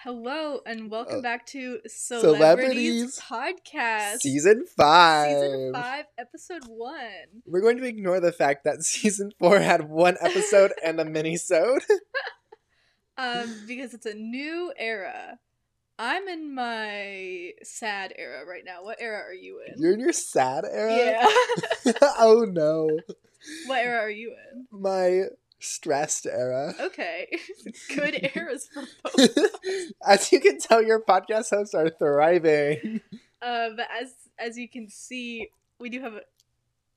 Hello and welcome Uh, back to Celebrities, Celebrities Podcast. Season five. Season 5, Episode 1. We're going to ignore the fact that season four had one episode and a mini-sode. Um, because it's a new era. I'm in my sad era right now. What era are you in? You're in your sad era? yeah. oh no. what era are you in? My stressed era. Okay. Good eras for both. As you can tell, your podcast hosts are thriving. Uh, but as as you can see, we do have a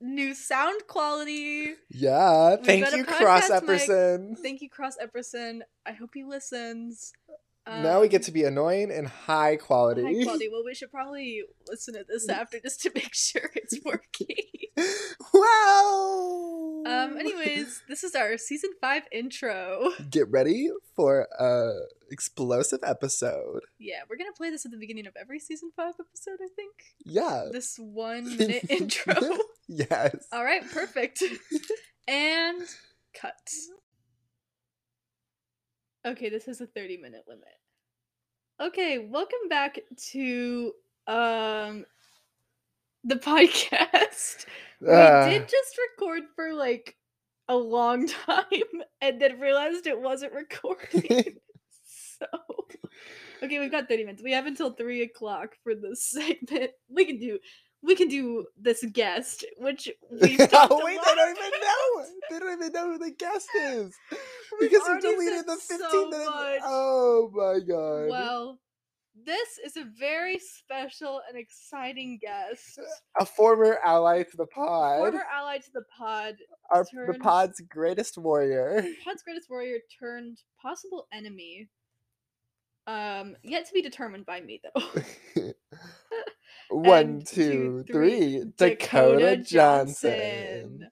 new sound quality. Yeah. We've Thank you, Cross. Epperson. Thank you, Cross Epperson. I hope he listens. Now we get Um, to be annoying and high quality. high quality. Well, we should probably listen to this after just to make sure it's working. wow. um. Anyways, this is our season five intro. get ready for a explosive episode. Yeah, we're gonna play this at the beginning of every season five episode. I think Yeah. this one minute intro. yes. All right, perfect. and cut. Okay, this is a 30 minute limit. Okay, welcome back to um the podcast. Uh, we did just record for like a long time and then realized it wasn't recording. so Okay, we've got 30 minutes. We have until three o'clock for this segment. We can do we can do this guest, which we've talked oh wait, lot they don't even about. know. They don't even know who the guest is because we deleted the 15 so minutes. Oh my god. Well, this is a very special and exciting guest. a former ally to the pod. Former ally to the pod, Our, the pod's greatest warrior. pod's greatest warrior turned possible enemy. Um, yet to be determined by me though. One, And two, three. Dakota, Johnson.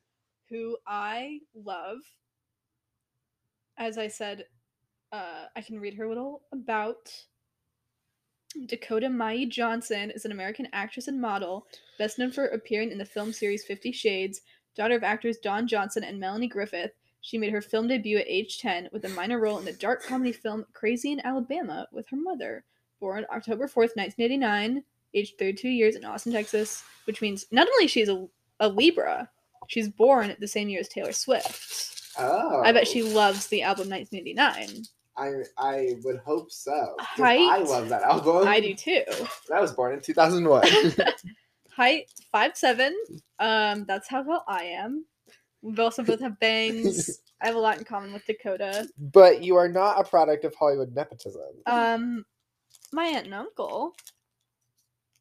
who I love. As I said, uh, I can read her a little about. Dakota Mai Johnson is an American actress and model, best known for appearing in the film series Fifty Shades, daughter of actors Don Johnson and Melanie Griffith. She made her film debut at age 10 with a minor role in the dark comedy film Crazy in Alabama with her mother. Born October 4th, 1989, aged 32 years in Austin, Texas, which means not only she's a, a Libra, she's born the same year as Taylor Swift. Oh. I bet she loves the album 1989. I I would hope so. Height? I love that album. I do too. I was born in 2001. Height five seven. Um, that's how tall I am. We also both have bangs. I have a lot in common with Dakota. but you are not a product of Hollywood nepotism. Um, my aunt and uncle.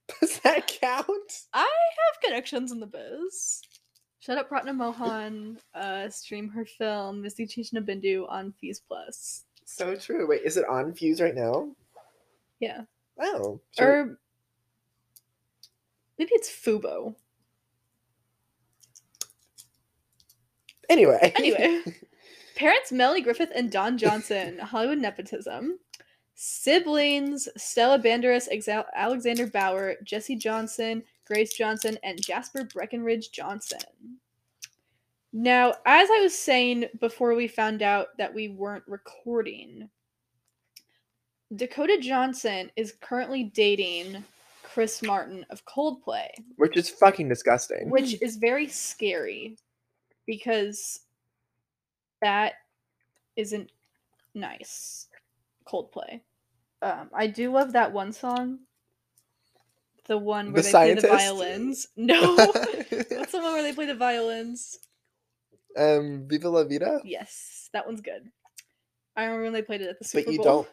Does that count? I have connections in the biz. Shut up, Pratna Mohan. Uh, stream her film Misty Chishna Bindu on Fuse Plus. So true. Wait, is it on Fuse right now? Yeah, Oh. we- or maybe it's Fubo. anyway. Anyway, parents Melanie Griffith and Don Johnson, Hollywood nepotism. Siblings Stella Banderas, Alexander Bauer, Jesse Johnson, Grace Johnson, and Jasper Breckenridge Johnson. Now, as I was saying before we found out that we weren't recording, Dakota Johnson is currently dating Chris Martin of Coldplay Which is fucking disgusting. which is very scary because that isn't nice. Coldplay. Um, I do love that one song. The one where The they play the violins. No, what's the one where they play the violins? um, Viva La Vida. Yes, that one's good. I remember when they played it at the But Super you Bowl. don't.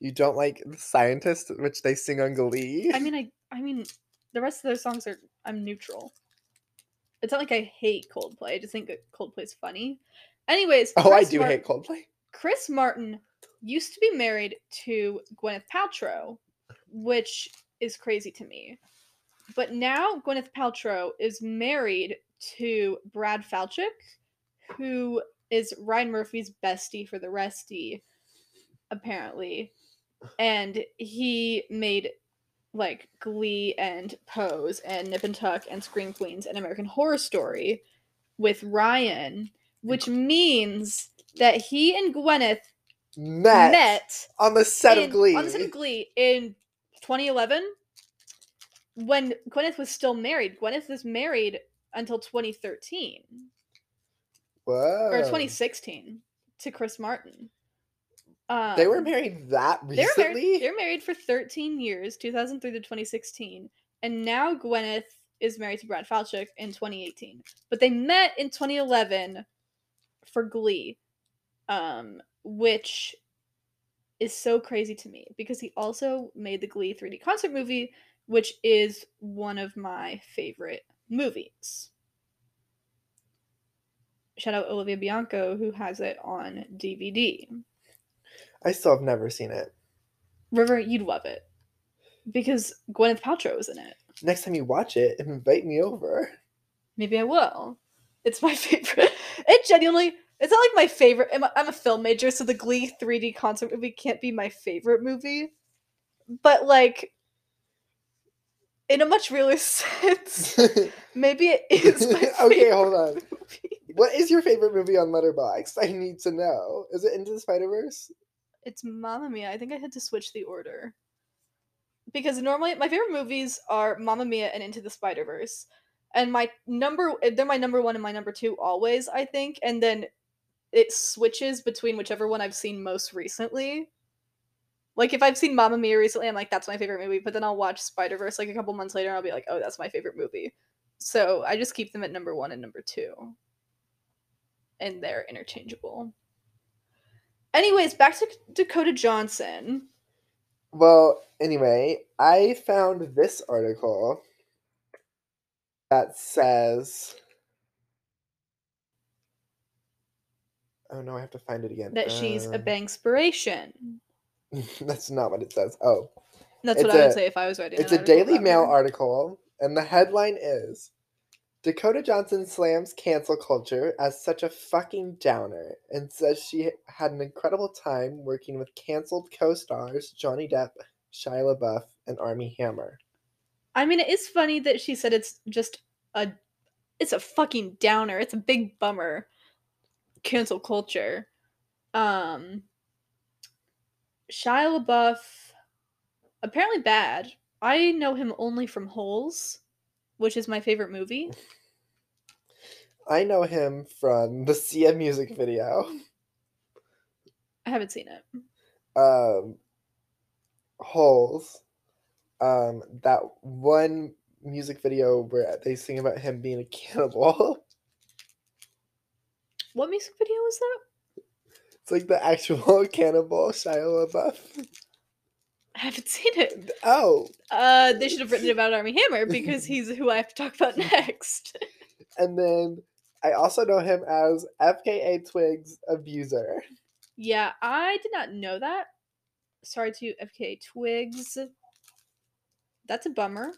You don't like the scientist, which they sing on Glee. I mean, I I mean, the rest of their songs are I'm neutral. It's not like I hate Coldplay. I just think that Coldplay's funny. Anyways, oh, I do Mar- hate Coldplay. Chris Martin used to be married to Gwyneth Paltrow, which is crazy to me. But now Gwyneth Paltrow is married to Brad Falchuk, who is Ryan Murphy's bestie for the restie, apparently. And he made like Glee and Pose and Nip and Tuck and Scream Queens and American Horror Story with Ryan, which means that he and Gwyneth met, met on the set in- of Glee. on the set of Glee in 2011 when Gwyneth was still married. Gwyneth was married until 2013 Whoa. or 2016 to Chris Martin. Um, They were married that recently. married, they married for 13 years, 2003 to 2016, and now Gwyneth is married to Brad Falchuk in 2018. But they met in 2011 for Glee, um, which is so crazy to me because he also made the Glee 3D concert movie, which is one of my favorite movies. Shout out Olivia Bianco, who has it on DVD. I still have never seen it. River, you'd love it because Gwyneth Paltrow is in it. Next time you watch it, invite me over. Maybe I will. It's my favorite. It genuinely. It's not like my favorite. I'm a, I'm a film major, so the Glee 3D concert movie can't be my favorite movie. But like, in a much realer sense, maybe it is. My okay, hold on. movie. What is your favorite movie on Letterboxd? I need to know. Is it Into the Spider Verse? It's Mamma Mia. I think I had to switch the order because normally my favorite movies are Mamma Mia and Into the Spider Verse, and my number they're my number one and my number two always. I think, and then it switches between whichever one I've seen most recently. Like if I've seen Mamma Mia recently, I'm like that's my favorite movie, but then I'll watch Spider Verse like a couple months later, and I'll be like, oh, that's my favorite movie. So I just keep them at number one and number two, and they're interchangeable. Anyways, back to Dakota Johnson. Well, anyway, I found this article that says. Oh no, I have to find it again. that she's a Um, bankspiration. That's not what it says. Oh, That's it's what I would a- say if I was writing. it's a Daily Mail her. article, and the headline is Dakota Johnson slams cancel culture as such a fucking downer and says she had an incredible time working with canceled co stars Johnny Depp, Shia LaBeouf, and Armie Hammer. I mean, it is funny that she said it's just a, it's a fucking downer. It's a big bummer. Cancel culture. Um, Shia LaBeouf, apparently bad. I know him only from Holes, which is my favorite movie. I know him from the Sia music video. I haven't seen it. Um, Holes. Um, that one music video where they sing about him being a cannibal. What music video was that? It's like the actual cannibal Shia LaBeouf. I haven't seen it. Oh, Uh, they should have written about Armie Hammer because he's who I have to talk about next. and then I also know him as FKA Twigs abuser. Yeah, I did not know that. Sorry to FKA Twigs. That's a bummer.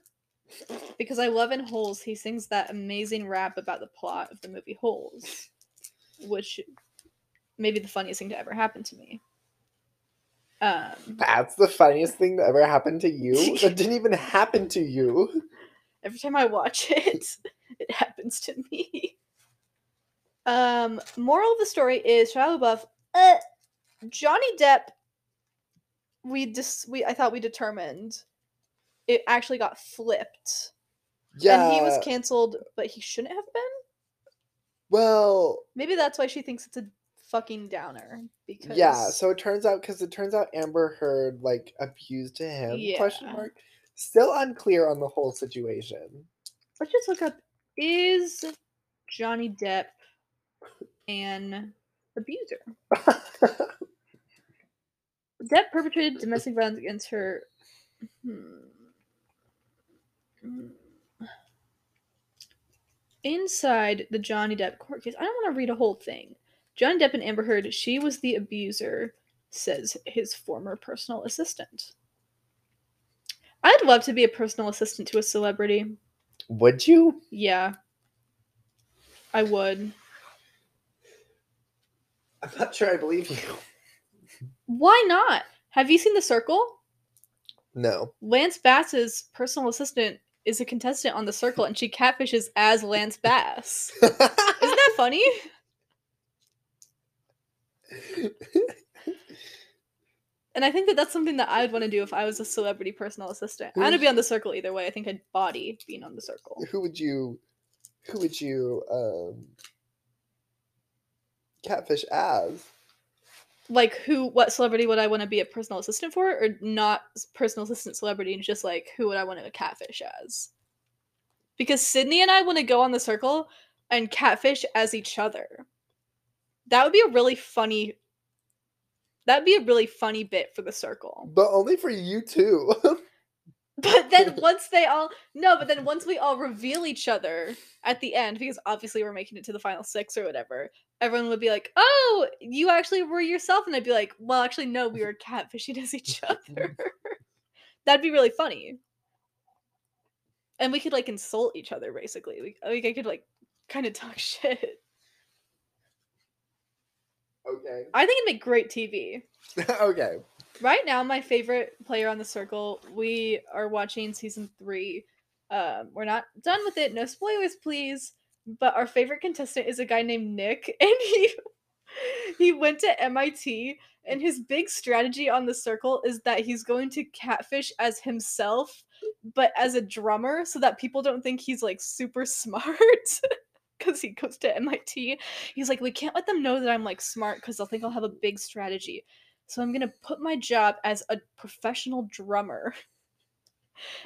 Because I love in Holes, he sings that amazing rap about the plot of the movie Holes, which may be the funniest thing to ever happen to me. Um, That's the funniest thing that ever happened to you. That didn't even happen to you. every time I watch it, it happens to me. Um, moral of the story is Shia LaBeouf, uh, Johnny Depp. We dis- we I thought we determined it actually got flipped, Yeah. and he was canceled, but he shouldn't have been. Well, Maybe that's why she thinks it's a fucking downer because yeah. So it turns out because it turns out Amber Heard like abused him. Question mark. Still unclear on the whole situation. let's just look up is Johnny Depp an abuser? Depp perpetrated domestic violence against her. Hmm. Inside the Johnny Depp court case, I don't want to read a whole thing. Johnny Depp and Amber Heard, she was the abuser, says his former personal assistant. I'd love to be a personal assistant to a celebrity. Would you? Yeah. I would. I'm not sure I believe you. Why not? Have you seen The Circle? No. Lance Bass's personal assistant is a contestant on The Circle and she catfishes as Lance Bass. Isn't that funny? And I think that that's something that I would want to do if I was a celebrity personal assistant. I'm gonna be on the circle either way. I think I'd body being on the circle. Who would you who would you um catfish as? Like who what celebrity would I want to be a personal assistant for? Or not personal assistant celebrity and just like who would I want to catfish as? Because Sydney and I want to go on the circle and catfish as each other. That would be a really funny that'd be a really funny bit for the circle. But only for you two. Once they all no, but then once we all reveal each other at the end, because obviously we're making it to the final six or whatever, everyone would be like, "Oh, you actually were yourself," and I'd be like, "Well, actually, no, we were catfishing as each other." That'd be really funny, and we could like insult each other basically. We, like I could like kind of talk shit. okay. I think it'd make great TV. okay. Right now, my favorite player on the circle, we are watching season three. Um, we're not done with it. No spoilers, please. But our favorite contestant is a guy named Nick, and he he went to MIT, and his big strategy on the circle is that he's going to catfish as himself, but as a drummer, so that people don't think he's like super smart. Because he goes to MIT, he's like, we can't let them know that I'm like smart because they'll think I'll have a big strategy. So I'm gonna put my job as a professional drummer.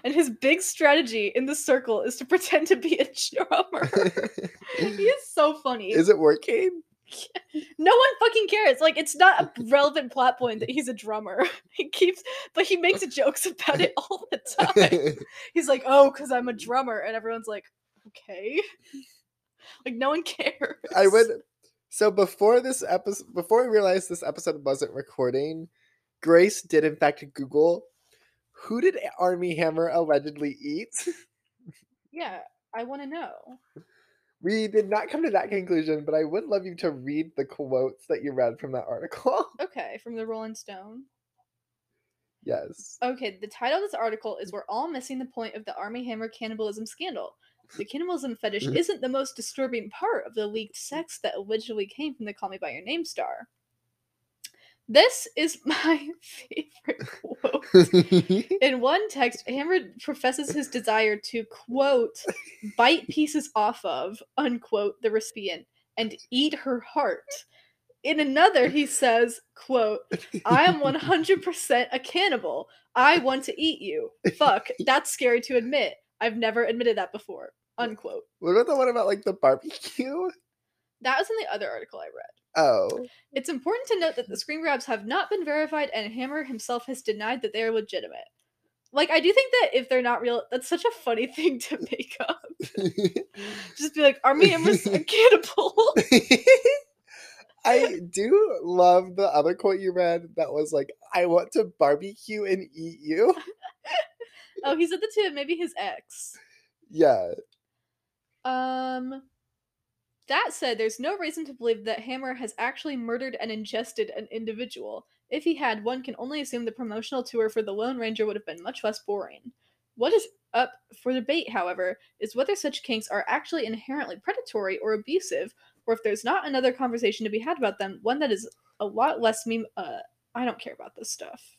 And his big strategy in the circle is to pretend to be a drummer. he is so funny. Is it working? no one fucking cares. Like it's not a relevant plot point that he's a drummer. He keeps but he makes jokes about it all the time. He's like, "Oh, cuz I'm a drummer." And everyone's like, "Okay." Like no one cares. I would. So before this episode, before we realized this episode wasn't recording, Grace did in fact Google who did Armie Hammer allegedly eat. Yeah, I want to know. We did not come to that conclusion, but I would love you to read the quotes that you read from that article. Okay, from the Rolling Stone. yes. Okay, the title of this article is We're All Missing the Point of the Armie Hammer Cannibalism Scandal. The cannibalism fetish Mhm. isn't the most disturbing part of the leaked sex that allegedly came from the Call Me By Your Name star. This is my favorite quote. In one text, Hammer professes his desire to, quote, bite pieces off of, unquote, the recipient and eat her heart. In another, he says, quote, I am 100% a cannibal. I want to eat you. Fuck, that's scary to admit. I've never admitted that before. Unquote. what about the one about like the barbecue? That was in the other article I read. Oh. It's important to note that the screen grabs have not been verified, and Hammer himself has denied that they are legitimate. Like, I do think that if they're not real, that's such a funny thing to make up. Just be like, Armie Hammer's a cannibal. I do love the other quote you read that was like, I want to barbecue and eat you. Oh, he's at the to maybe his ex. Yeah. Um. That said, there's no reason to believe that Hammer has actually murdered and ingested an individual. If he had, one can only assume the promotional tour for the Lone Ranger would have been much less boring. What is up for debate, however, is whether such kinks are actually inherently predatory or abusive, or if there's not another conversation to be had about them, one that is a lot less meme. Uh, I don't care about this stuff.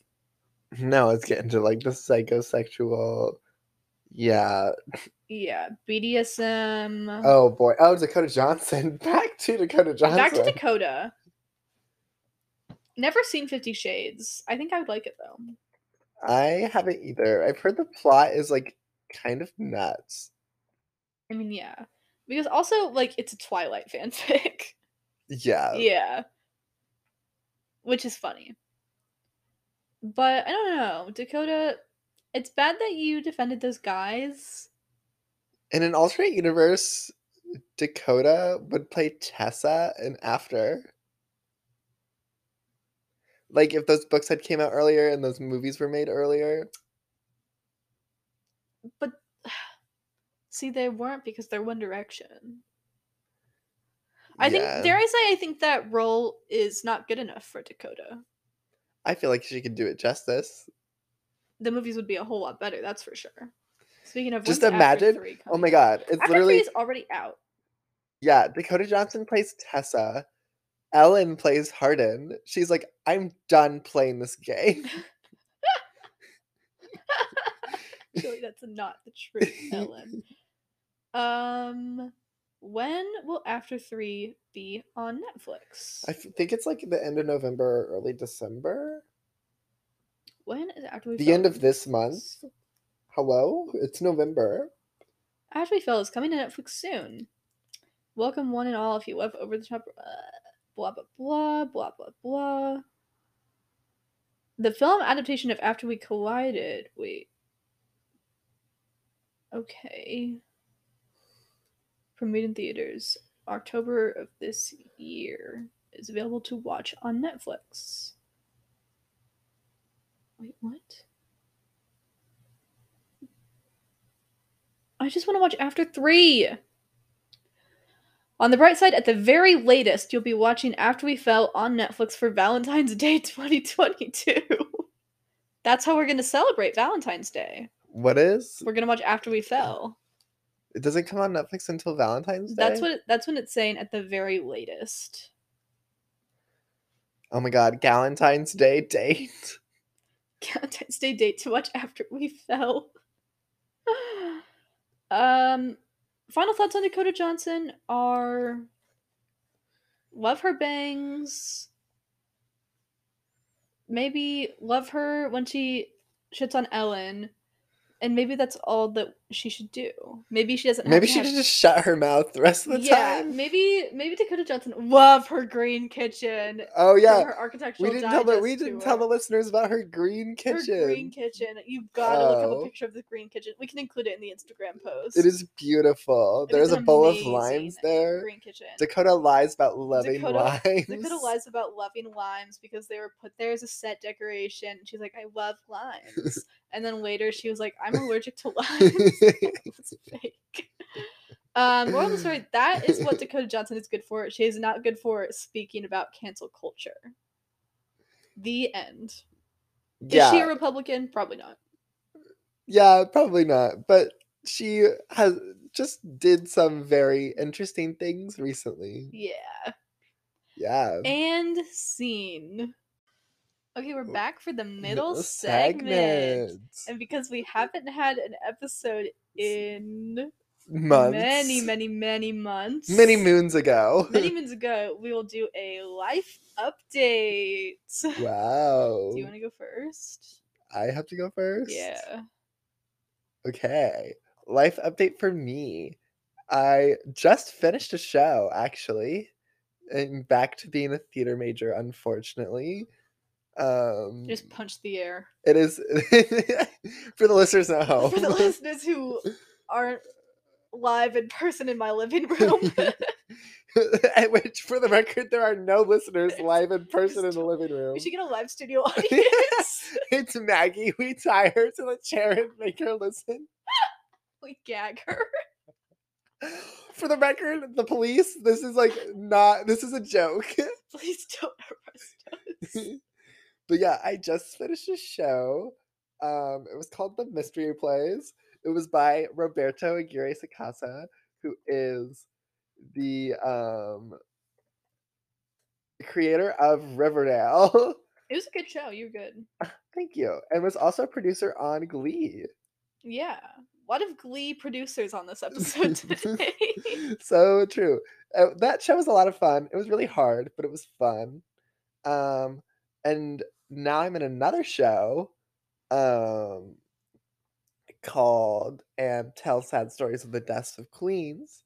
No, it's getting to like the psychosexual. Yeah. Yeah, BDSM. Oh boy. Oh, Dakota Johnson. Back to Dakota Johnson. Back to Dakota. Never seen Fifty Shades. I think I would like it though. I haven't either. I've heard the plot is like kind of nuts. I mean, yeah. Because also, like, it's a Twilight fanfic. Yeah. yeah. Which is funny. But I don't know. Dakota, it's bad that you defended those guys. In an alternate universe, Dakota would play Tessa in After. Like if those books had came out earlier and those movies were made earlier. But see, they weren't because they're One Direction. I Yeah. think, dare I say, I think that role is not good enough for Dakota. I feel like she could do it justice. The movies would be a whole lot better, that's for sure. Speaking of, Just imagine. Oh my god. It's After literally three is already out. Yeah, Dakota Johnson plays Tessa, Ellen plays Hardin. She's like, I'm done playing this game. Surely that's not the truth, Ellen. Um, when will After Three be on Netflix? I think it's like the end of November or early December. when is After We The Fell end of this month. Hello? It's November. After We Fell is coming to Netflix soon. Welcome one and all if you love over the top. Uh, blah blah blah blah blah blah. The film adaptation of After We Collided. Wait. Okay. Premiered in theaters October of this year. Is available to watch on Netflix. Wait, what? I just want to watch After Three. On the bright side, at the very latest, you'll be watching After We Fell on Netflix for Valentine's Day 2022. That's how we're going to celebrate Valentine's Day. What is? We're going to watch After We Fell. It doesn't come on Netflix until Valentine's Day. That's what it, that's when it's saying at the very latest. Oh my god, Valentine's Day date. Valentine's Day date to watch After We Fell. um, final thoughts on Dakota Johnson are love her bangs. Maybe love her when she shits on Ellen, and maybe that's all that she should do. Maybe she doesn't. have Maybe she have- should just shut her mouth the rest of the yeah, time. maybe maybe Dakota Johnson love her green kitchen. Oh yeah. her architectural We didn't tell the we didn't tell the listeners about her green kitchen. Her green kitchen. You've got to look up Oh. a picture of the green kitchen. We can include it in the Instagram post. It is beautiful. It is There's a bowl of limes there. Green kitchen. Dakota lies about loving Dakota- limes. Dakota lies about loving limes because they were put there as a set decoration. She's like, I love limes. and then later she was like, I'm allergic to limes. It's fake. Um, moral of the story, that is what Dakota Johnson is good for. She is not good for speaking about cancel culture. The end. yeah, Is she a Republican? Probably not. yeah, probably not. But she has just did some very interesting things recently. Yeah. Yeah. And scene. Okay, we're back for the middle Middle segment. segment. And because we haven't had an episode in Months. many, many, many months. many moons ago. Many moons ago, we will do a life update. wow. Do you want to go first? I have to go first. Yeah. Okay. Life update for me. I just finished a show, actually. And back to being a theater major, unfortunately. Um Just punch the air. it is for the listeners at home. For the listeners who aren't live in person in my living room. At which for the record there are no listeners live in person in the living room. we should get a live studio audience. it's Maggie. We tie her to the chair and make her listen. we gag her. For the record, the police, this is like not this is a joke. Please don't arrest us. But yeah, I just finished a show. Um, it was called The Mystery Plays. It was by Roberto Aguirre Sacasa, who is the um creator of Riverdale. It was a good show. You're good. Thank you. And was also a producer on Glee. Yeah. A lot of Glee producers on this episode today. so true. Uh, that show was a lot of fun. It was really hard, but it was fun. Um, and now I'm in another show, um, called "And Tell Sad Stories of the Deaths of Queens."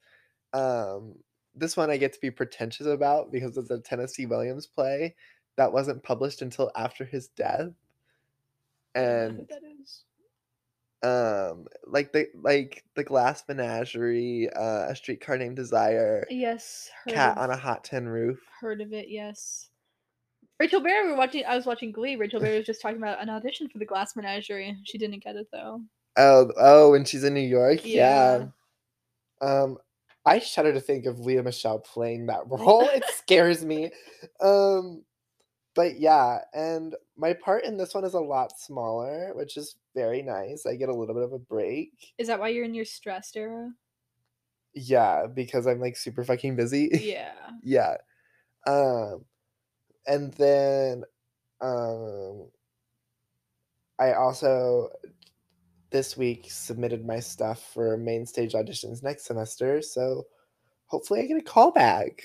Um, this one I get to be pretentious about because it's a Tennessee Williams play that wasn't published until after his death, I don't know and that is. um like the like the glass menagerie uh a streetcar named desire Yes, heard cat of, on a hot tin roof heard of it. Yes. Rachel Berry, we were watching. I was watching Glee. Rachel Berry was just talking about an audition for the Glass Menagerie. She didn't get it though. oh oh and she's in new york yeah, Yeah. um i shudder to think of lea michele playing that role it scares me um but yeah and my part in this one is a lot smaller which is very nice i get a little bit of a break Is that why you're in your stressed era? yeah because i'm like super fucking busy Yeah. yeah Um, and then um, I also this week submitted my stuff for main stage auditions next semester. So hopefully I get a call back.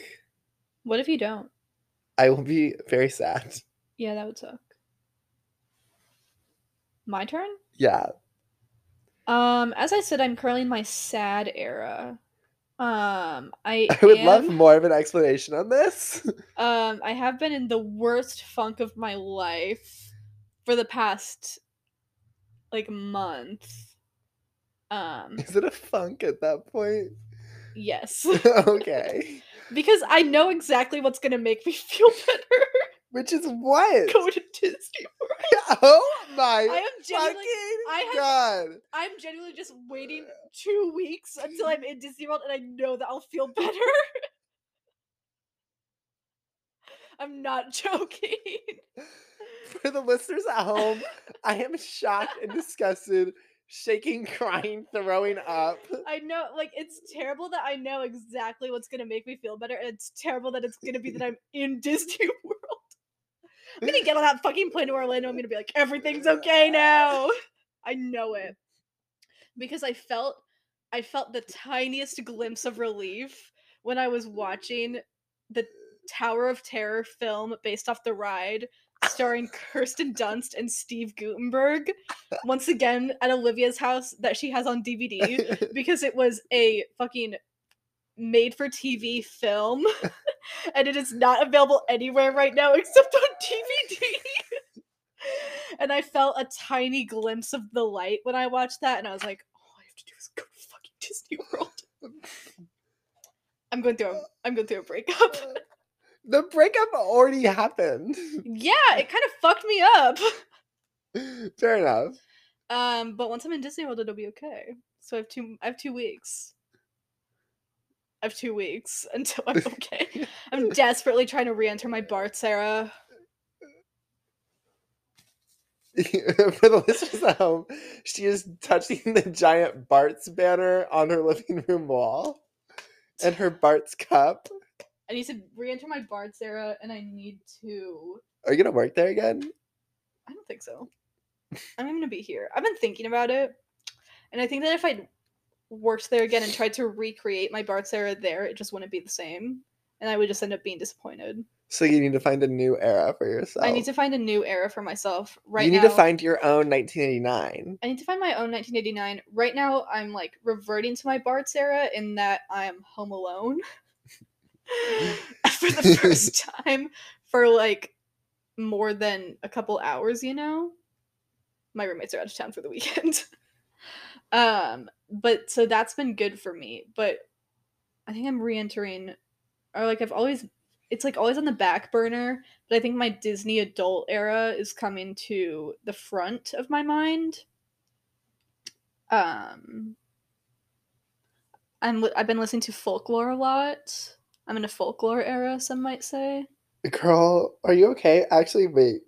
What if you don't? I will be very sad. Yeah, that would suck. My turn? Yeah. Um, as I said, I'm currently in my sad era. Um, I I would love more of an explanation on this. Um, I have been in the worst funk of my life for the past like month. Um, Is it a funk at that point? yes. okay. because I know exactly what's gonna make me feel better. Which is what? Go to Disney. World. oh my I am genuinely I have- god. I'm genuinely just waiting two weeks until I'm in Disney World and I know that I'll feel better. I'm not joking. For the listeners at home, I am shocked and disgusted, shaking, crying, throwing up. I know, like, it's terrible that I know exactly what's gonna make me feel better, and it's terrible that it's gonna be that I'm in Disney World. I'm gonna get on that fucking plane to Orlando. I'm gonna be like, everything's okay now. I know it because I felt, I felt the tiniest glimpse of relief when I was watching the Tower of Terror film based off the ride, starring Kirsten Dunst and Steve Guttenberg. Once again at Olivia's house that she has on DVD because it was a fucking made for TV film and it is not available anywhere right now except on DVD. and I felt a tiny glimpse of the light when I watched that and I was like, all I have to do is go to fucking Disney World. I'm going through a I'm going through a breakup. the breakup already happened. yeah, it kind of fucked me up. Fair enough. Um, but once I'm in Disney World, it'll be okay. So I have two. I have two weeks. I have two weeks until I'm okay. I'm desperately trying to re-enter my Bart's era. For the listeners at home, she is touching the giant Bart's banner on her living room wall and her Bart's cup. I need to re-enter my Bart's era, and I need to. Are you gonna work there again? I don't think so. I'm gonna be here. I've been thinking about it, and I think that if I worked there again and tried to recreate my Bart's era there, it just wouldn't be the same, and I would just end up being disappointed. So you need to find a new era for yourself. I need to find a new era for myself right you need now. to find your own 1989. I need to find my own 1989. Right now, I'm like reverting to my Bart's era in that I am home alone for the first time for like more than a couple hours. You know, my roommates are out of town for the weekend. um, but so that's been good for me. But I think I'm re-entering, or like I've always. It's like always on the back burner, but I think my Disney adult era is coming to the front of my mind. Um, I'm li- I've been listening to folklore a lot. I'm in a folklore era, some might say. Girl, are you okay? Actually, wait.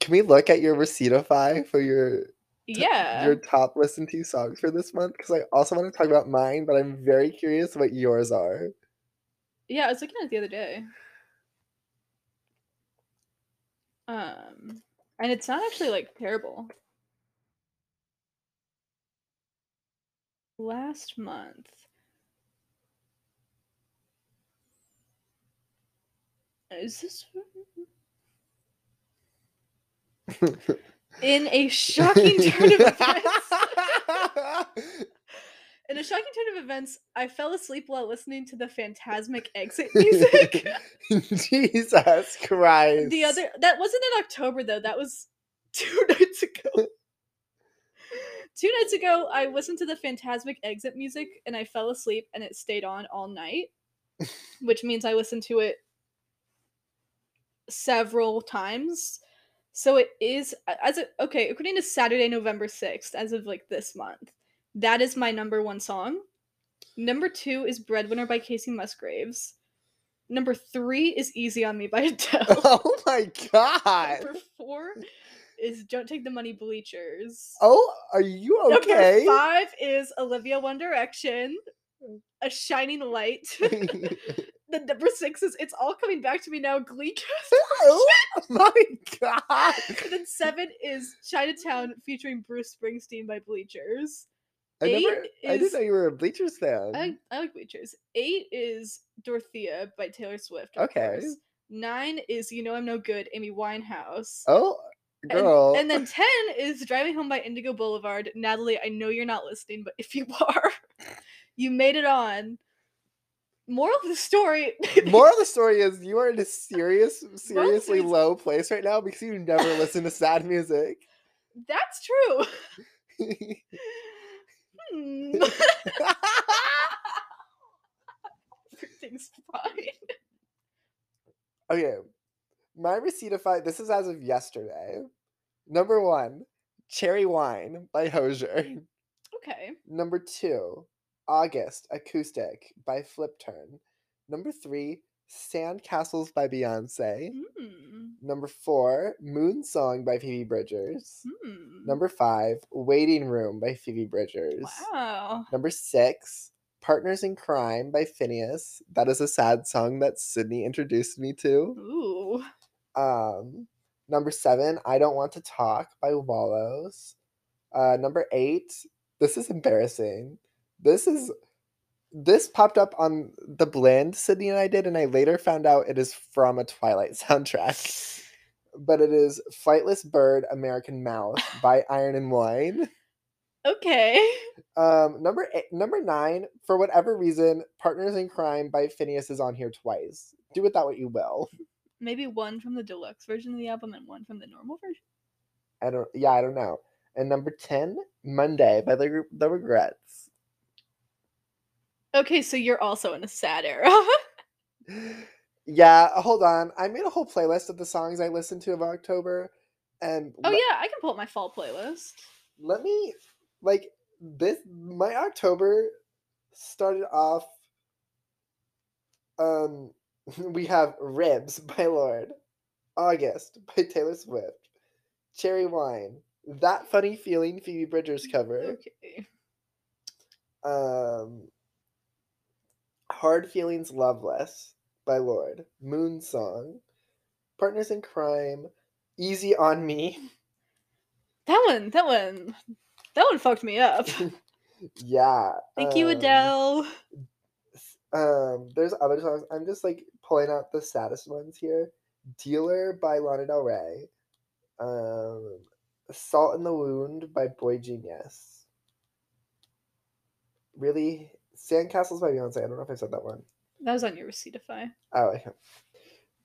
Can we look at your Receiptify for your t- Yeah. your top listened to songs for this month? Because I also want to talk about mine, but I'm very curious what yours are. Yeah, I was looking at it the other day. Um, and it's not actually like terrible. Last month. Is this in a shocking turn of events? In a shocking turn of events, I fell asleep while listening to the Fantasmic exit music. Jesus Christ. the other that wasn't in October though. That was two nights ago. two nights ago, I listened to the Fantasmic exit music and I fell asleep and it stayed on all night, which means I listened to it several times. So it is as a, okay, according to Saturday, November 6th, as of like this month. That is my number one song. Number two is Breadwinner by Kacey Musgraves. Number three is Easy on Me by Adele. Oh my god. Number four is Don't Take the Money Bleachers. Oh, are you okay? Number five is Olivia One Direction. A Shining Light. the number six is It's All Coming Back to Me Now, Glee oh my god. and then seven is Chinatown featuring Bruce Springsteen by Bleachers. I Eight never I didn't know you were a Bleachers fan. I like, I like Bleachers. Eight is Dorothea by Taylor Swift. Okay. course. Nine is You Know I'm No Good, Amy Winehouse. oh And- girl. And, then 10 is Driving Home by Indigo Boulevard. Natalie, I know you're not listening, but if you are, you made it on. Moral of the story. Moral of the story is you are in a serious, seriously is- low place right now because you never listen to sad music. That's true. Hmm. Everything's fine. okay. My Receiptify, this is as of yesterday. Number one, Cherry Wine by Hozier. Okay. Number two, August Acoustic by Flip Turn. Number three, Sand Castles by Beyonce. Hmm. Number four, Moon Song by Phoebe Bridgers. Hmm. Number five, Waiting Room by Phoebe Bridgers. Wow. Number six, Partners in Crime by Finneas. That is a sad song that Sydney introduced me to. Ooh. Um, number seven, I Don't Want to Talk by Wallows. Uh, number eight, this is embarrassing. This is this popped up on the blend Sydney and I did, and I later found out it is from a Twilight soundtrack. But it is Flightless Bird American Mouth by Iron and Wine. Okay. Um, number eight, number nine, for whatever reason, Partners in Crime by Finneas is on here twice. Do with that what you will. Maybe one from the deluxe version of the album and one from the normal version. I don't. Yeah, I don't know. And number ten, Monday by the the Regrets. Okay, so you're also in a sad era. yeah, hold on. I made a whole playlist of the songs I listened to of October, and oh le- yeah, I can pull up my fall playlist. let me like this. My October started off. Um, we have Ribs by Lorde, August by Taylor Swift, Cherry Wine, That Funny Feeling Phoebe Bridgers cover, Okay. um, Hard Feelings Loveless by Lorde, Moon Song, Partners in Crime, Easy on Me. That one, that one, that one fucked me up. Yeah. Thank you, um, Adele. Um, there's other songs. I'm just like pulling out the saddest ones here. Dealer by Lana Del Rey. Um, Salt in the Wound by boygenius. Really, Sandcastles by Beyonce. I don't know if I said that one. That was on your Receiptify. Oh, okay.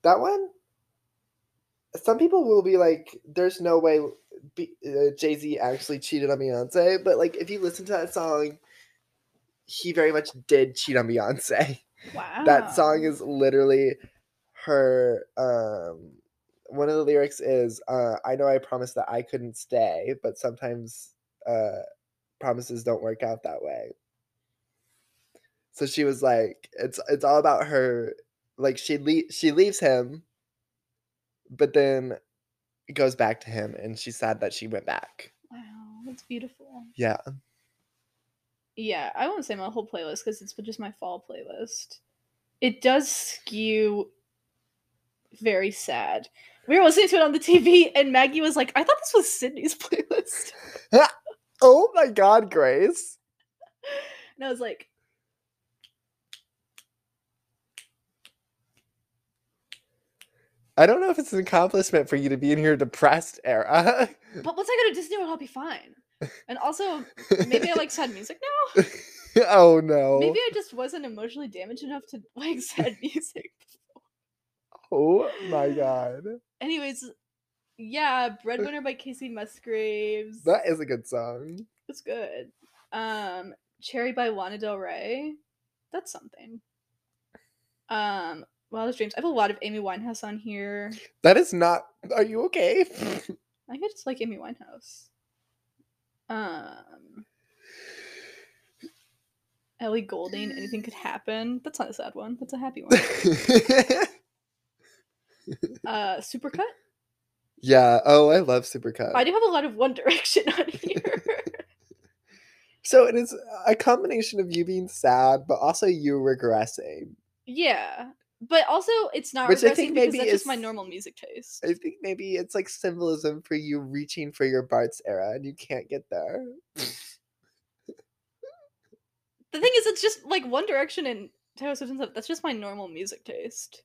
that one. Some people will be like, "There's no way B- uh, Jay Z actually cheated on Beyonce," but like, if you listen to that song, he very much did cheat on Beyonce. Wow. that song is literally her. Um, one of the lyrics is, uh, "I know I promised that I couldn't stay, but sometimes uh, promises don't work out that way." So she was like, "It's it's all about her." Like she le- she leaves him, but then it goes back to him, and she's sad that she went back. Wow, that's beautiful. Yeah, Yeah, I won't say my whole playlist because it's just my fall playlist. It does skew very sad. We were listening to it on the TV, and Maggie was like, "I thought this was Sydney's playlist," Oh my God, Grace! and I was like, I don't know if it's an accomplishment for you to be in your depressed era. "But once I go to Disney, World, I'll be fine." And also, maybe I like sad music now. oh no. Maybe I just wasn't emotionally damaged enough to like sad music. Oh my god. Anyways, yeah, Breadwinner by Kacey Musgraves. That is a good song. It's good. Um, Cherry by Lana Del Rey. That's something. Um, Wildest Dreams. I have a lot of Amy Winehouse on here. That is not. Are you okay? I think I just like Amy Winehouse. Um, Ellie Goulding. Anything could happen. That's not a sad one. That's a happy one. Uh, Supercut. yeah. Oh, I love Supercut. I do have a lot of One Direction on here. So it is a combination of you being sad, but also you regressing. Yeah. But also it's not Which I think because maybe that's just my normal music taste. I think maybe it's like symbolism for you reaching for your Bart's era and you can't get there. The thing is it's just like One Direction and Taylor Swift and stuff, that's just my normal music taste.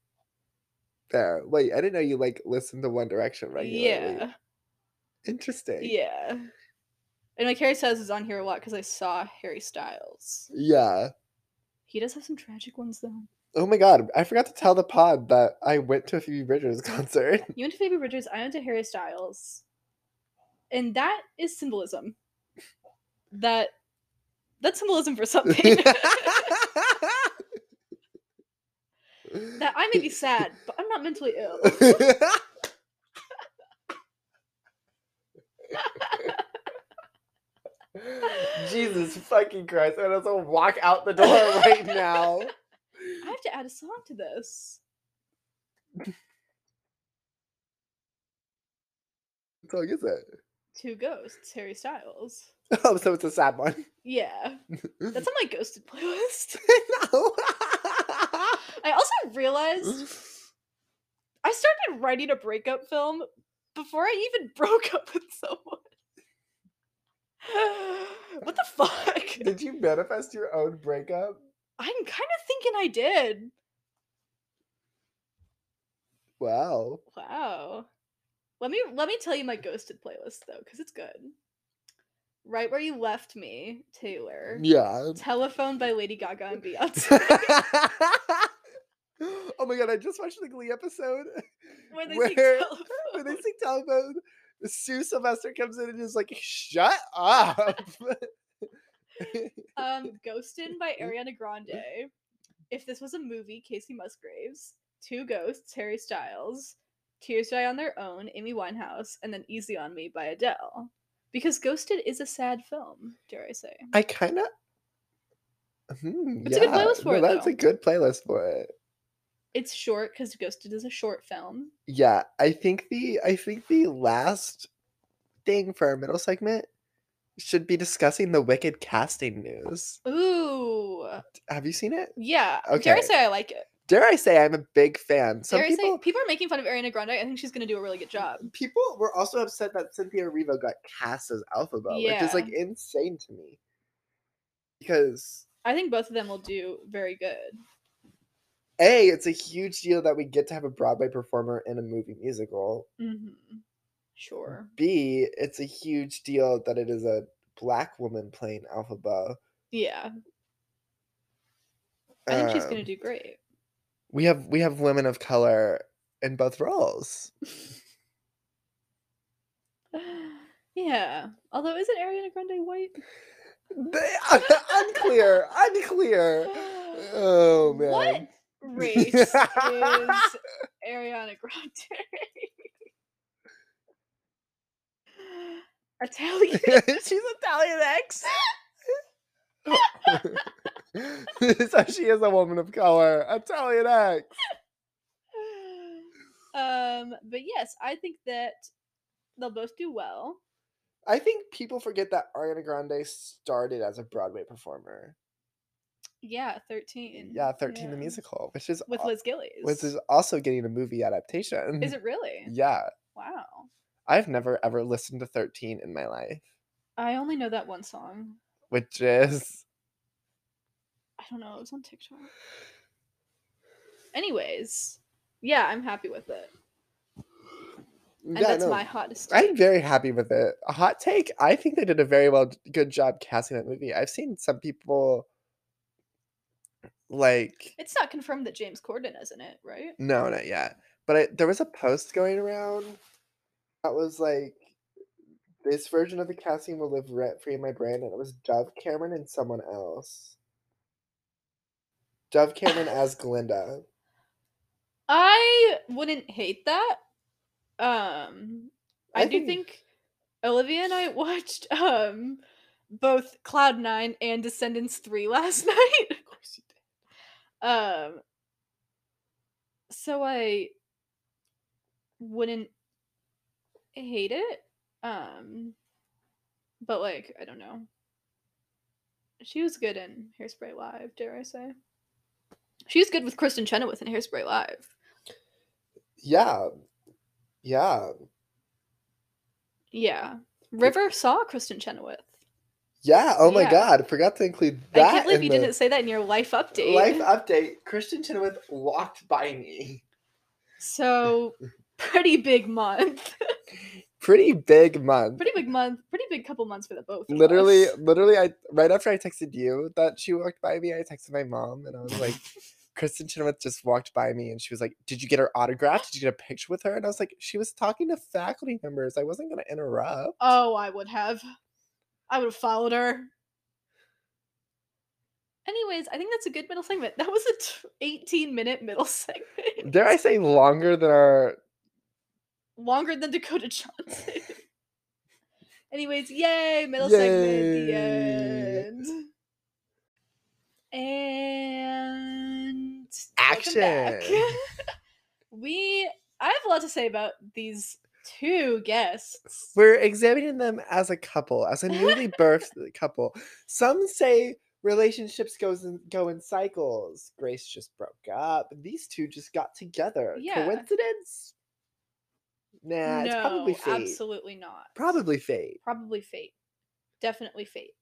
There. Wait, I didn't know you like listen to One Direction regularly. Yeah. Interesting. Yeah. And like Harry Styles is on here a lot because I saw Harry Styles. Yeah. He does have some tragic ones though. Oh my god, I forgot to tell the pod that I went to a Phoebe Bridgers concert. You went to Phoebe Bridgers, I went to Harry Styles. And that is symbolism. That that's symbolism for something. that I may be sad, but I'm not mentally ill. Jesus fucking Christ. I'm gonna have to walk out the door right now. I have to add a song to this. What song is it? Two Ghosts, Harry Styles. Oh, so it's a sad one. Yeah. That's on my ghosted playlist. no. I also realized I started writing a breakup film before I even broke up with someone. what the fuck? Did you manifest your own breakup? I'm kind of thinking I did. Wow. Wow. Let me let me tell you my ghosted playlist though, because it's good. Right where you left me, Taylor. Yeah. Telephone by Lady Gaga and Beyonce. oh my god, I just watched the Glee episode where they Where- sing telephone. where they sing telephone. Sue Sylvester comes in and is like, shut up. um, Ghostin' by Ariana Grande. If this was a movie, Kacey Musgraves. Two Ghosts, Harry Styles. Tears Dry on Their Own, Amy Winehouse, and then Easy on Me by Adele. Because Ghosted is a sad film, dare I say. I kind of. Hmm, It's a good playlist for no, it, That's though. a good playlist for it. It's short because Ghosted is a short film. Yeah, I think the I think the last thing for our middle segment should be discussing the Wicked casting news. Ooh. Have you seen it? Yeah. Dare I say I like it? Dare I say I'm a big fan. Some Dare I people say people are making fun of Ariana Grande. I think she's gonna do a really good job. people were also upset that Cynthia Erivo got cast as Elphaba, which is like insane to me. Because I think both of them will do very good. A, it's a huge deal that we get to have a Broadway performer in a movie musical. Mm-hmm. Sure. B, it's a huge deal that it is a black woman playing Elphaba. Yeah. I think she's gonna Um, do great. we have we have women of color in both roles. yeah. Although isn't Ariana Grande white? They, unclear, unclear. Oh man. What race is Ariana Grande? Italian. She's Italian X. so she is a woman of color. Italian X. um, but yes, I think that they'll both do well. I think people forget that Ariana Grande started as a Broadway performer. Yeah, thirteen. Yeah, 13 the musical, which is with al- Liz Gillies. which is also getting a movie adaptation. Is it really? Yeah. Wow. I've never ever listened to 13 in my life, I only know that one song. which is I don't know. It was on TikTok. Anyways, yeah, I'm happy with it, and yeah, that's no, my hottest. I'm take. very happy with it. A hot take, I think they did a very well good job casting that movie. I've seen some people like It's not confirmed that James Corden is in it, right? no, not yet. But I, there was a post going around that was like this version of the casting will live rent free in my brain, and it was Dove Cameron and someone else. Dove Cameron as Glinda. I wouldn't hate that. Um, I, I do think- think Olivia and I watched um both Cloud Nine and Descendants three last night. Of course you did. Um, so I wouldn't hate it. Um, but like I don't know. She was good in Hairspray Live, dare I say? She's good with Kristin Chenoweth in Hairspray Live. Yeah. Yeah. Yeah. River saw Kristin Chenoweth. Yeah. Oh my Yeah. god. Forgot to include that. I can't believe you didn't say that in your life update. Life update. Kristin Chenoweth walked by me. So, pretty big month. Pretty big month. pretty big month. Pretty big couple months for the both. literally, us. literally, I right after I texted you that she walked by me, I texted my mom and I was like, Kristin Chenoweth just walked by me and she was like, Did you get her autograph? Did you get a picture with her? And I was like, She was talking to faculty members. I wasn't gonna interrupt. Oh, I would have. I would have followed her. Anyways, I think that's a good middle segment. That was a t- 18 minute middle segment. Dare I say longer than our Longer than Dakota Johnson. Anyways, yay, middle segment, the end. And. Action. we I have a lot to say about these two guests. We're examining them as a couple, as a newly birthed couple. Some say relationships goes in, go in cycles. Grace just broke up. These two just got together. Yeah. Coincidence? Nah, it's probably No, fate. Absolutely not. Probably fate. Probably fate. Definitely fate.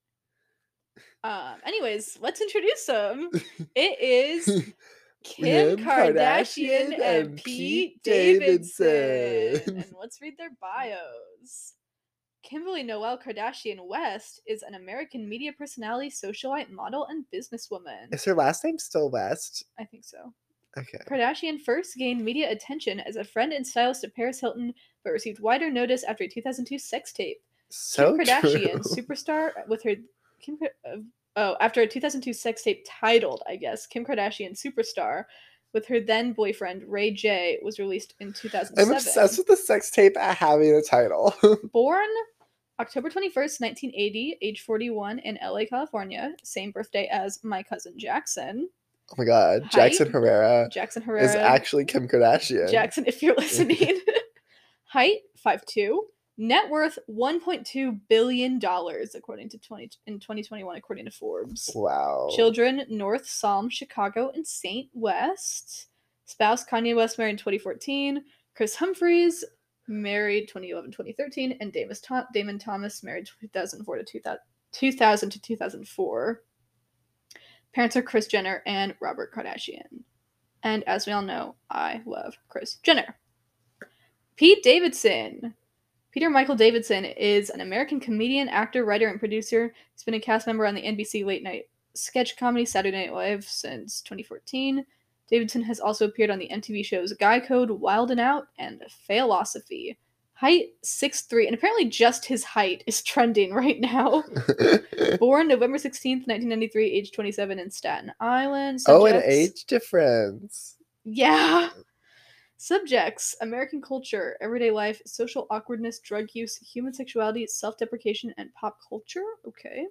Um, anyways, let's introduce them. It is Kim Kim Kardashian, Kardashian and and Pete Pete Davidson. Davidson. and let's read their bios. Kimberly Noel Kardashian West is an American media personality, socialite, model, and businesswoman. Is her last name still West? I think so. Okay. Kardashian first gained media attention as a friend and stylist of Paris Hilton, but received wider notice after a 2002 sex tape. So Kim Kardashian, true. superstar, with her Kim. Oh, after a 2002 sex tape titled, I guess, Kim Kardashian, superstar, with her then boyfriend Ray J, was released in 2007. I'm obsessed with the sex tape having a title. Born October 21st, 1980, age 41, in LA, California, same birthday as my cousin Jackson. Oh my god. Jackson Herrera Jackson Herrera. is actually Kim Kardashian. Jackson, if you're listening. Height 5'2. Net worth 1.2 billion dollars according to 20 in 2021 according to Forbes. Wow. Children North Psalm, Chicago, and Saint West. Spouse Kanye West married in 2014. Kris Humphries married 2011 2013. And Damon Thomas married 2004 to 2000, 2000 to 2004. Parents are Kris Jenner and Robert Kardashian. And as we all know, I love Kris Jenner. Pete Davidson. Peter Michael Davidson is an American comedian, actor, writer, and producer. He's been a cast member on the NBC late night sketch comedy Saturday Night Live since 2014. Davidson has also appeared on the MTV shows Guy Code, Wild and Out, and Failosophy. Height 6'3, and apparently just his height is trending right now. Born November 16th, 1993, age 27 in Staten Island. oh, an age difference. yeah. Subjects American culture, everyday life, social awkwardness, drug use, human sexuality, self deprecation, and pop culture. Okay.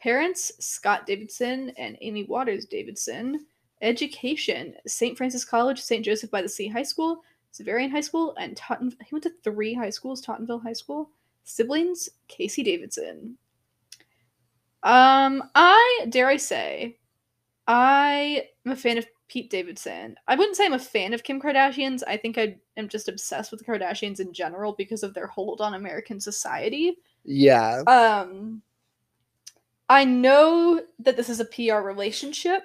Parents Scott Davidson and Amy Waters Davidson. Education St. Francis College, St. Joseph by the Sea High School, Xaverian High School, and Totten. He went to three high schools, Tottenville High School. Siblings Casey Davidson. Um, I dare I say, I am a fan of Pete Davidson. I wouldn't say I'm a fan of Kim Kardashian's. I think I am just obsessed with the Kardashians in general because of their hold on American society. Yeah. Um I know that this is a PR relationship.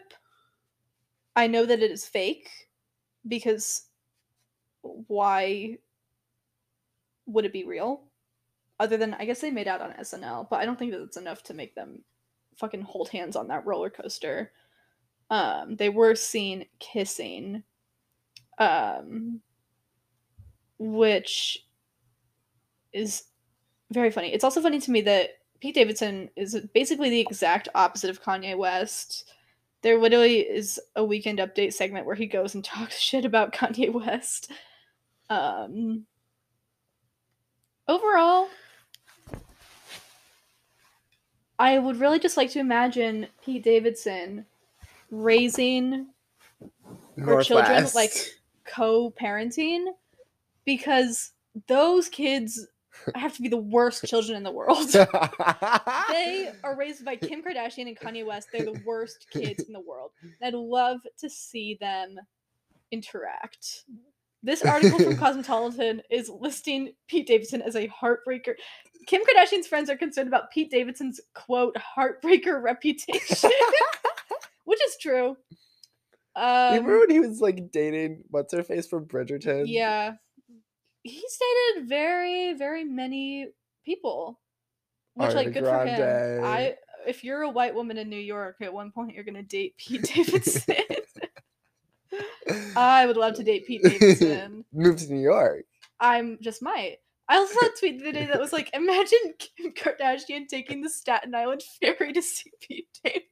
I know that it is fake because why would it be real? Other than I guess they made out on SNL, but I don't think that it's enough to make them fucking hold hands on that roller coaster. Um they were seen kissing um which is very funny. It's also funny to me that Pete Davidson is basically the exact opposite of Kanye West. There literally is a weekend update segment where he goes and talks shit about Kanye West. Um, overall, I would really just like to imagine Pete Davidson raising her children, like, co-parenting because those kids have to be the worst children in the world. they are raised by Kim Kardashian and Kanye West. They're the worst kids in the world. And I'd love to see them interact. This article from Cosmopolitan is listing Pete Davidson as a heartbreaker. Kim Kardashian's friends are concerned about Pete Davidson's quote heartbreaker reputation, which is true. Um, you remember when he was like dating what's her face from Bridgerton? yeah, he's dated very, very many people, which Ariana like good for him. I if you're a white woman in New York, at one point you're gonna date Pete Davidson. I would love to date Pete Davidson. Move to New York. I'm just might. I also saw a tweet the other day that was like, imagine Kim Kardashian taking the Staten Island ferry to see Pete Davidson.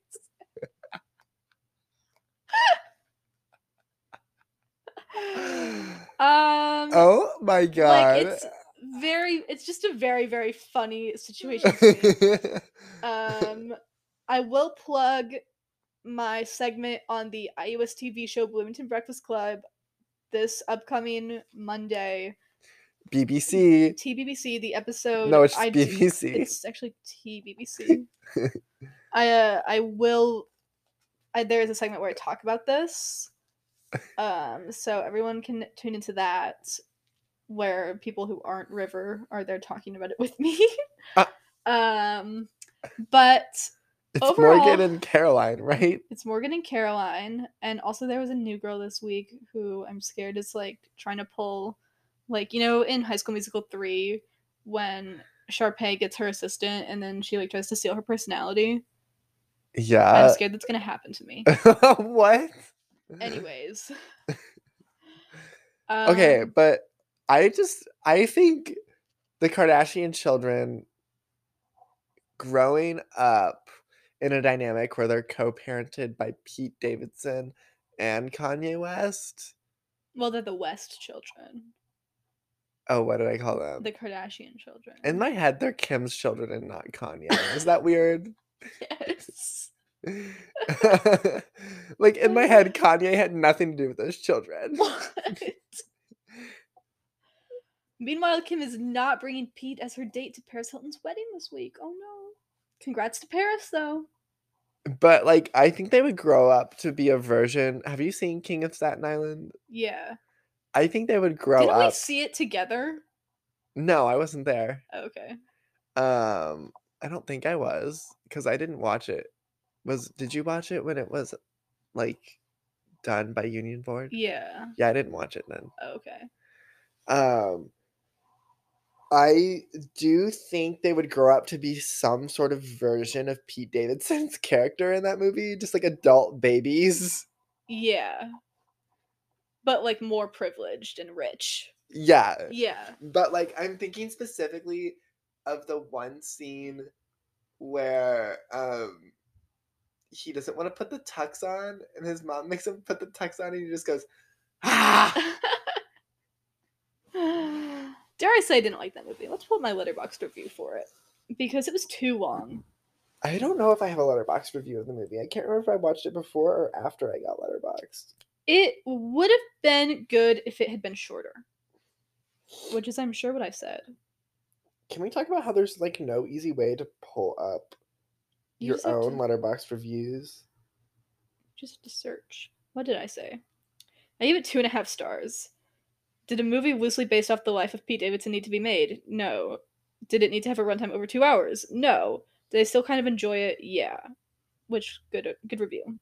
Um, oh my god. like it's very, it's just a very, very funny situation. um, I will plug my segment on the IUSTV show Bloomington Breakfast Club this upcoming Monday. BBC. TBBC, the episode. No, it's I do- BBC. it's actually TBBC. I uh, I will. I, there is a segment where I talk about this. Um, so everyone can tune into that, where people who aren't River are there talking about it with me. Ah. um, but It's overall- Morgan and Caroline, right? it's Morgan and Caroline, and also there was a new girl this week who I'm scared is like trying to pull, like you know, in High School Musical three, when Sharpay gets her assistant and then she like tries to steal her personality. Yeah. I'm scared that's gonna happen to me. what? Anyways. Okay, Um, but I just I think the Kardashian children growing up in a dynamic where they're co-parented by Pete Davidson and Kanye West. Well, they're the West children, Oh, what did I call them? the Kardashian children. In my head, they're Kim's children and not Kanye. Is that weird? yes. like in my head, Kanye had nothing to do with those children. What? Meanwhile, Kim is not bringing Pete as her date to Paris Hilton's wedding this week. Oh no. Congrats to Paris, though. But like, I think they would grow up to be a version. Have you seen King of Staten Island? Yeah. I think they would grow Didn't we up. see it together? No, I wasn't there. Okay. Um, I don't think I was because I didn't watch it. Was did you watch it when it was like done by Union Board? Yeah. Yeah, I didn't watch it then. Okay. Um, I do think they would grow up to be some sort of version of Pete Davidson's character in that movie, just like adult babies. Yeah. But like more privileged and rich. Yeah, Yeah. but like I'm thinking specifically of the one scene where um he doesn't want to put the tux on, and his mom makes him put the tux on, and he just goes, ah. I say I didn't like that movie? Let's pull up my letterbox review for it. Because it was too long. I don't know if I have a letterbox review of the movie. I can't remember if I watched it before or after I got Letterboxd. It would have been good if it had been shorter. Which is I'm sure what I said. Can we talk about how there's like no easy way to pull up You your own to- letterbox reviews? just to search. What did I say? I gave it two and a half stars. Did a movie loosely based off the life of Pete Davidson need to be made? No. Did it need to have a runtime over two hours? No. Did I still kind of enjoy it? Yeah. Which good good review.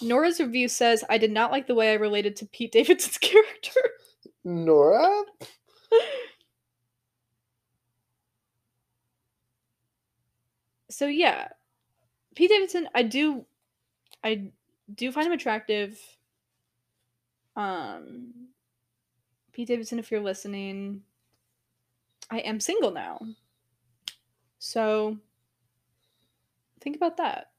Nora's review says I did not like the way I related to Pete Davidson's character. Nora? so yeah, Pete Davidson, I do, I do find him attractive. Um, Pete Davidson, if you're listening, I am single now. So think about that.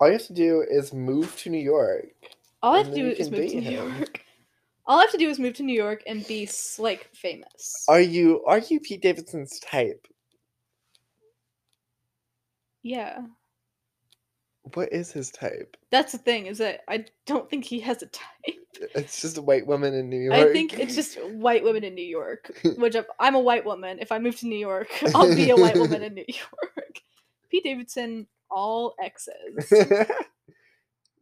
All you have to do is move to New York. All I have to do is move to New him. York. All I have to do is move to New York and be like famous. Are you are you Pete Davidson's type? yeah. What is his type? That's the thing is that I don't think he has a type. It's just a white woman in New York. I think it's just white women in New York. Which if I'm a white woman. If I move to New York, I'll be a white woman in New York. Pete Davidson, all exes.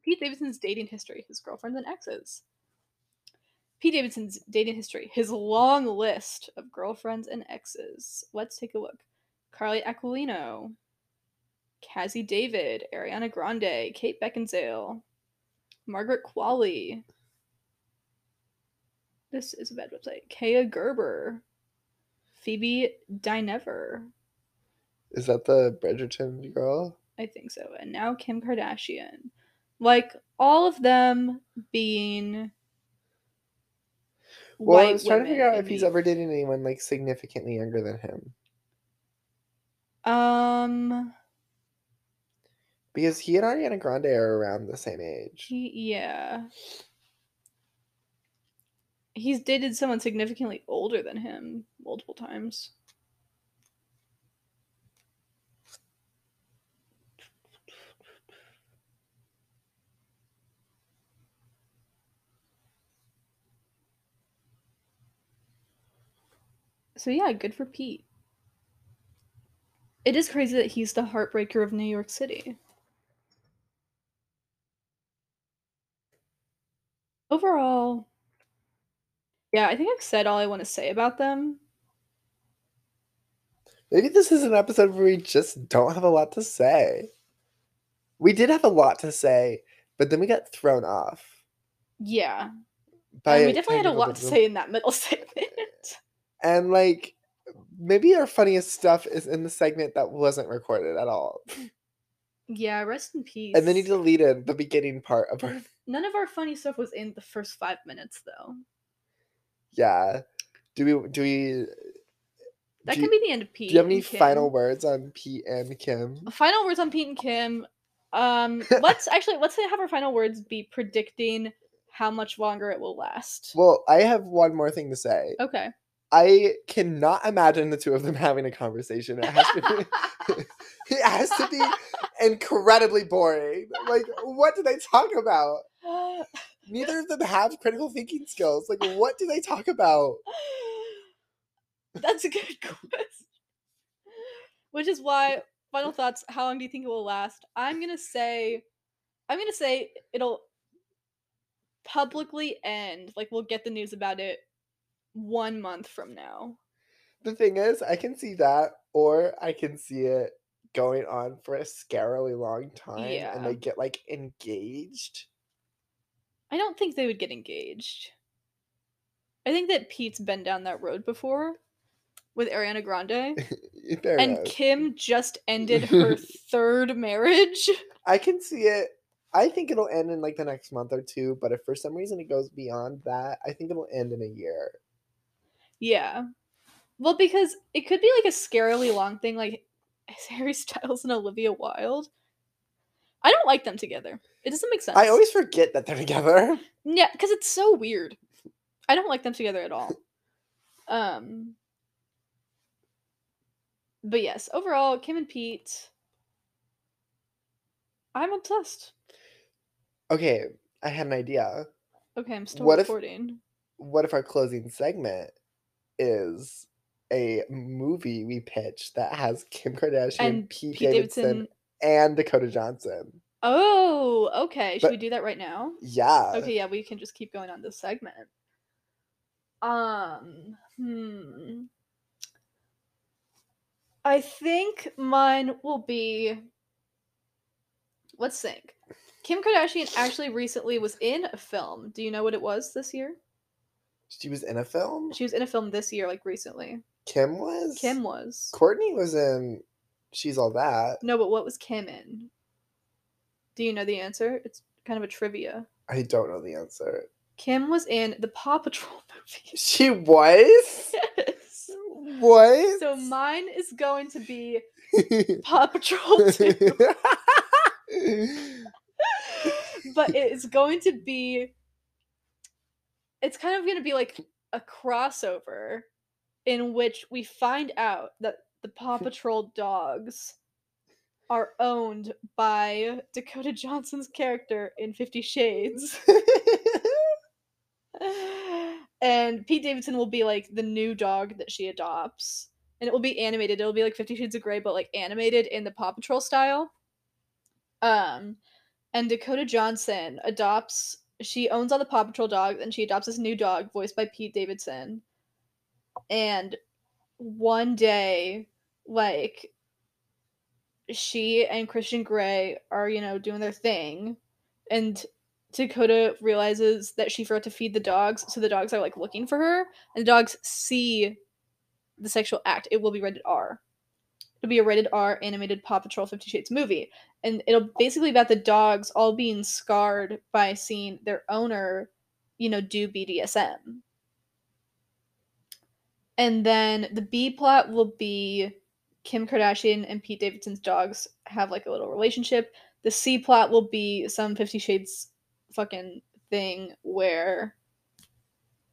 Pete Davidson's dating history, his girlfriends and exes. Pete Davidson's dating history, his long list of girlfriends and exes. Let's take a look. Carly Aquilino, Cazzie David, Ariana Grande, Kate Beckinsale, Margaret Qualley. This is a bad website. Kaia Gerber, Phoebe Dynevor. Is that the Bridgerton girl? I think so. And now Kim Kardashian. Like all of them being Well, I was trying to figure out if he's ever dated anyone like significantly younger than him. Um Because he and Ariana Grande are around the same age. he yeah. He's dated someone significantly older than him multiple times. So yeah, good for Pete. It is crazy that he's the heartbreaker of New York City. Overall, yeah, I think I've said all I want to say about them. Maybe this is an episode where we just don't have a lot to say. We did have a lot to say, but then we got thrown off. Yeah, By and we definitely had a lot to say in that middle segment. And like maybe our funniest stuff is in the segment that wasn't recorded at all. yeah, rest in peace. And then you deleted the beginning part of our None of our funny stuff was in the first five minutes, though. Yeah. Do we do we That do can you, be the end of Pete. do you have any Kim. final words on Pete and Kim? final words on Pete and Kim? Um, let's actually let's have our final words be predicting how much longer it will last. Well, I have one more thing to say. okay. I cannot imagine the two of them having a conversation. It has to be it has to be incredibly boring. Like what do they talk about? Neither of them have critical thinking skills. Like what do they talk about? That's a good question. Which is why, final thoughts, how long do you think it will last? I'm gonna say I'm gonna say it'll publicly end. Like we'll get the news about it one month from now. The thing is, I can see that, or I can see it going on for a scarily long time Yeah. and they get like engaged. I don't think they would get engaged. I think that Pete's been down that road before with Ariana Grande. And enough. Kim just ended her third marriage. I can see it. I think it'll end in like the next month or two, but if for some reason it goes beyond that, I think it'll end in a year. Yeah. Well, because it could be like a scarily long thing, like is Harry Styles and Olivia Wilde. I don't like them together. It doesn't make sense. I always forget that they're together. yeah, because it's so weird. I don't like them together at all. Um, but yes, overall, Kim and Pete, I'm obsessed. Okay, I had an idea. Okay, I'm still What if- recording. What if our closing segment is a movie we pitch that has Kim Kardashian, And Pete, Pete Davidson, Davidson. and Dakota Johnson? Oh, okay. Should But- we do that right now? Yeah. Okay, yeah, we can just keep going on this segment. Um, hmm. I think mine will be. Let's think. Kim Kardashian actually recently was in a film. Do you know what it was this year? She was in a film? She was in a film this year, like recently. Kim was? Kim was. Courtney was in She's All That. No, but what was Kim in? Do you know the answer? It's kind of a trivia. I don't know the answer. Kim was in the Paw Patrol movie. She was? yes. What? So mine is going to be Paw Patrol 2, but it's going to be it's kind of going to be like a crossover in which we find out that the Paw Patrol dogs are owned by Dakota Johnson's character in Fifty Shades. and Pete Davidson will be like the new dog that she adopts. And it will be animated. It'll be like Fifty Shades of Grey, but like animated in the Paw Patrol style. Um, and Dakota Johnson adopts. She owns all the Paw Patrol dogs, and she adopts this new dog voiced by Pete Davidson. And one day, like, she and Christian Grey are, you know, doing their thing, and Dakota realizes that she forgot to feed the dogs, so the dogs are like looking for her, and the dogs see the sexual act. It will be rated R. It'll be a rated R animated Paw Patrol Fifty Shades movie, and it'll basically be about the dogs all being scarred by seeing their owner, you know, do BDSM. And then the B plot will be Kim Kardashian and Pete Davidson's dogs have like a little relationship. The C plot will be some Fifty Shades fucking thing where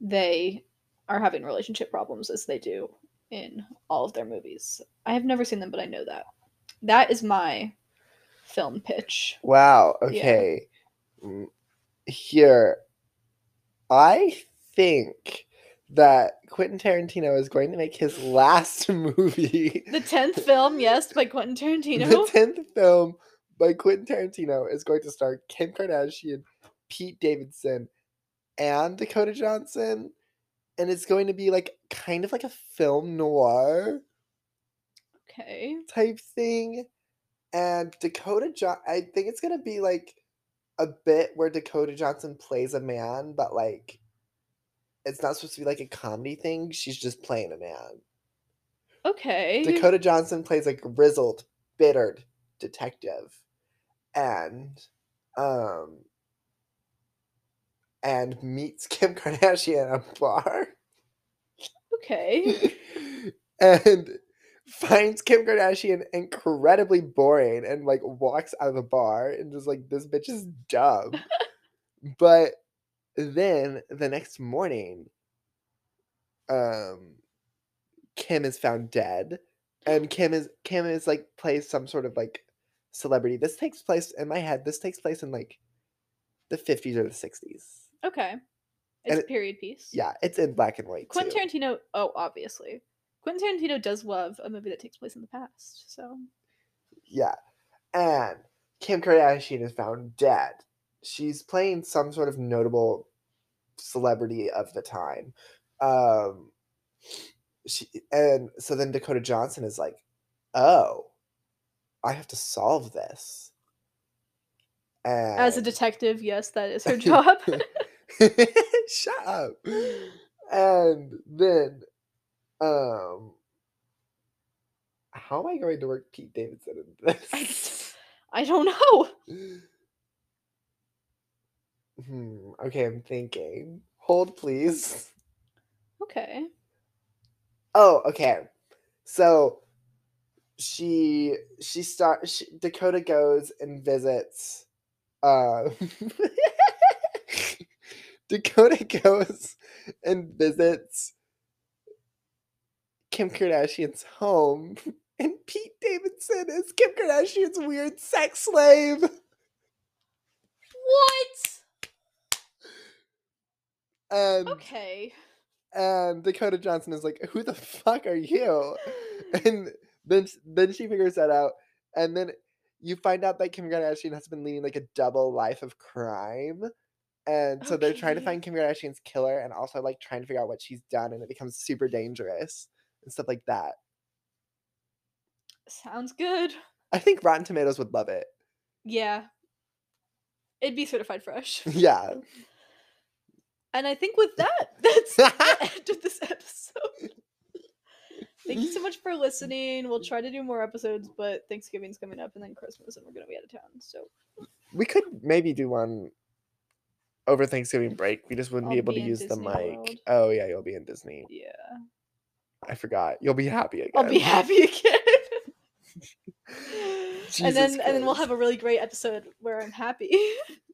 they are having relationship problems as they do in all of their movies. I have never seen them, but I know that. That is my film pitch. Wow. Okay. Mm, Here, I think that Quentin Tarantino is going to make his last movie. The tenth film, yes, by Quentin Tarantino. The tenth film by Quentin Tarantino is going to star Kim Kardashian, Pete Davidson, and Dakota Johnson, and it's going to be like kind of like a film noir okay. type thing. And Dakota John, I think it's gonna be like a bit where Dakota Johnson plays a man, but like it's not supposed to be like a comedy thing. She's just playing a man. Okay. Dakota Johnson plays a grizzled, bittered detective, and um, and meets Kim Kardashian at a bar, Okay. and finds Kim Kardashian incredibly boring, and like walks out of the bar and just like this bitch is dumb. but then the next morning, um, Kim is found dead, and Kim is Kim is like plays some sort of like celebrity. This takes place in my head. This takes place in like the fifties or the sixties. Okay. It's And a period piece. Yeah, it's in black and white. Quentin too. Tarantino, oh, obviously. Quentin Tarantino does love a movie that takes place in the past. So, Yeah, and Kim Kardashian is found dead. She's playing some sort of notable celebrity of the time. Um, she and so then Dakota Johnson is like, "Oh, I have to solve this." And as a detective, yes, that is her job. Shut up. And then, um, how am I going to work Pete Davidson in this? I don't know. Hmm. Okay, I'm thinking. Hold, please. Okay. Oh, okay. So she she start she, Dakota goes and visits. Uh, Dakota goes and visits Kim Kardashian's home, and Pete Davidson is Kim Kardashian's weird sex slave. What? And Okay. and Dakota Johnson is like, "Who the fuck are you?" And then then she figures that out, and then you find out that Kim Kardashian has been leading like a double life of crime, and so they're trying to find Kim Kardashian's killer, and also like trying to figure out what she's done, and it becomes super dangerous and stuff like that. Sounds good. I think Rotten Tomatoes would love it. Yeah. It'd be certified fresh. Yeah, And I think with that, that's the end of this episode. Thank you so much for listening. We'll try to do more episodes, but Thanksgiving's coming up and then Christmas, and we're going to be out of town. So we could maybe do one over Thanksgiving break. We just wouldn't be I'll able be to use the mic. World. Oh yeah, you'll be in Disney. yeah. I forgot. You'll be happy again. I'll be happy again. and then Jesus and then we'll have a really great episode where I'm happy.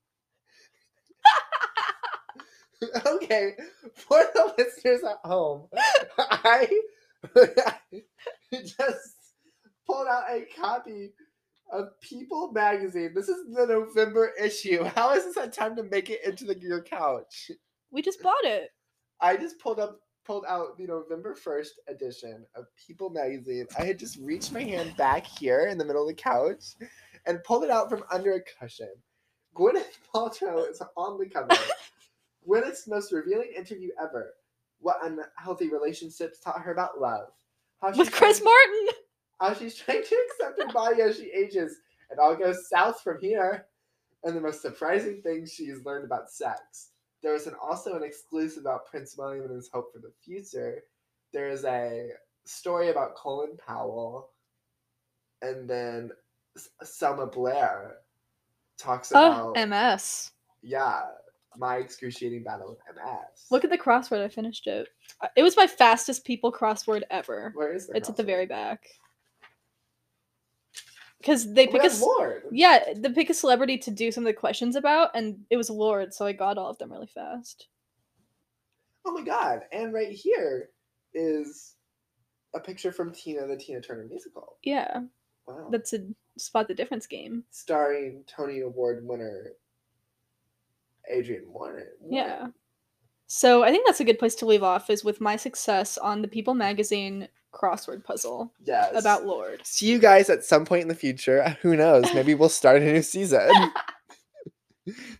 okay, for the listeners at home, I just pulled out a copy of People magazine. This is the November issue. How is this had time to make it into the, your couch? We just bought it. I just pulled up pulled out the November 1st edition of People magazine. I had just reached my hand back here in the middle of the couch and pulled it out from under a cushion. Gwyneth Paltrow is on the cover. Gwyneth's most revealing interview ever. What unhealthy relationships taught her about love. How With Chris trying- Martin. how she's trying to accept her body as she ages. It all goes south from here. And the most surprising thing she's learned about sex. There is an, also an exclusive about Prince William and his hope for the future. There is a story about Colin Powell. And then Selma Blair talks Oh, about, MS. yeah, my excruciating battle with MS. Look at the crossword. I finished it. It was my fastest people crossword ever. Where is the It's at the very back. Because they Oh pick a Lorde. yeah, they pick a celebrity to do some of the questions about, and it was Lorde, so I got all of them really fast. Oh my god! And right here is a picture from Tina, the Tina Turner musical. Yeah, Wow. that's a spot the difference game. Starring Tony Award winner Adrian Warren. Yeah. So I think that's a good place to leave off is with my success on the People magazine crossword puzzle Yes. about Lorde. See you guys at some point in the future. Who knows? Maybe we'll start a new season.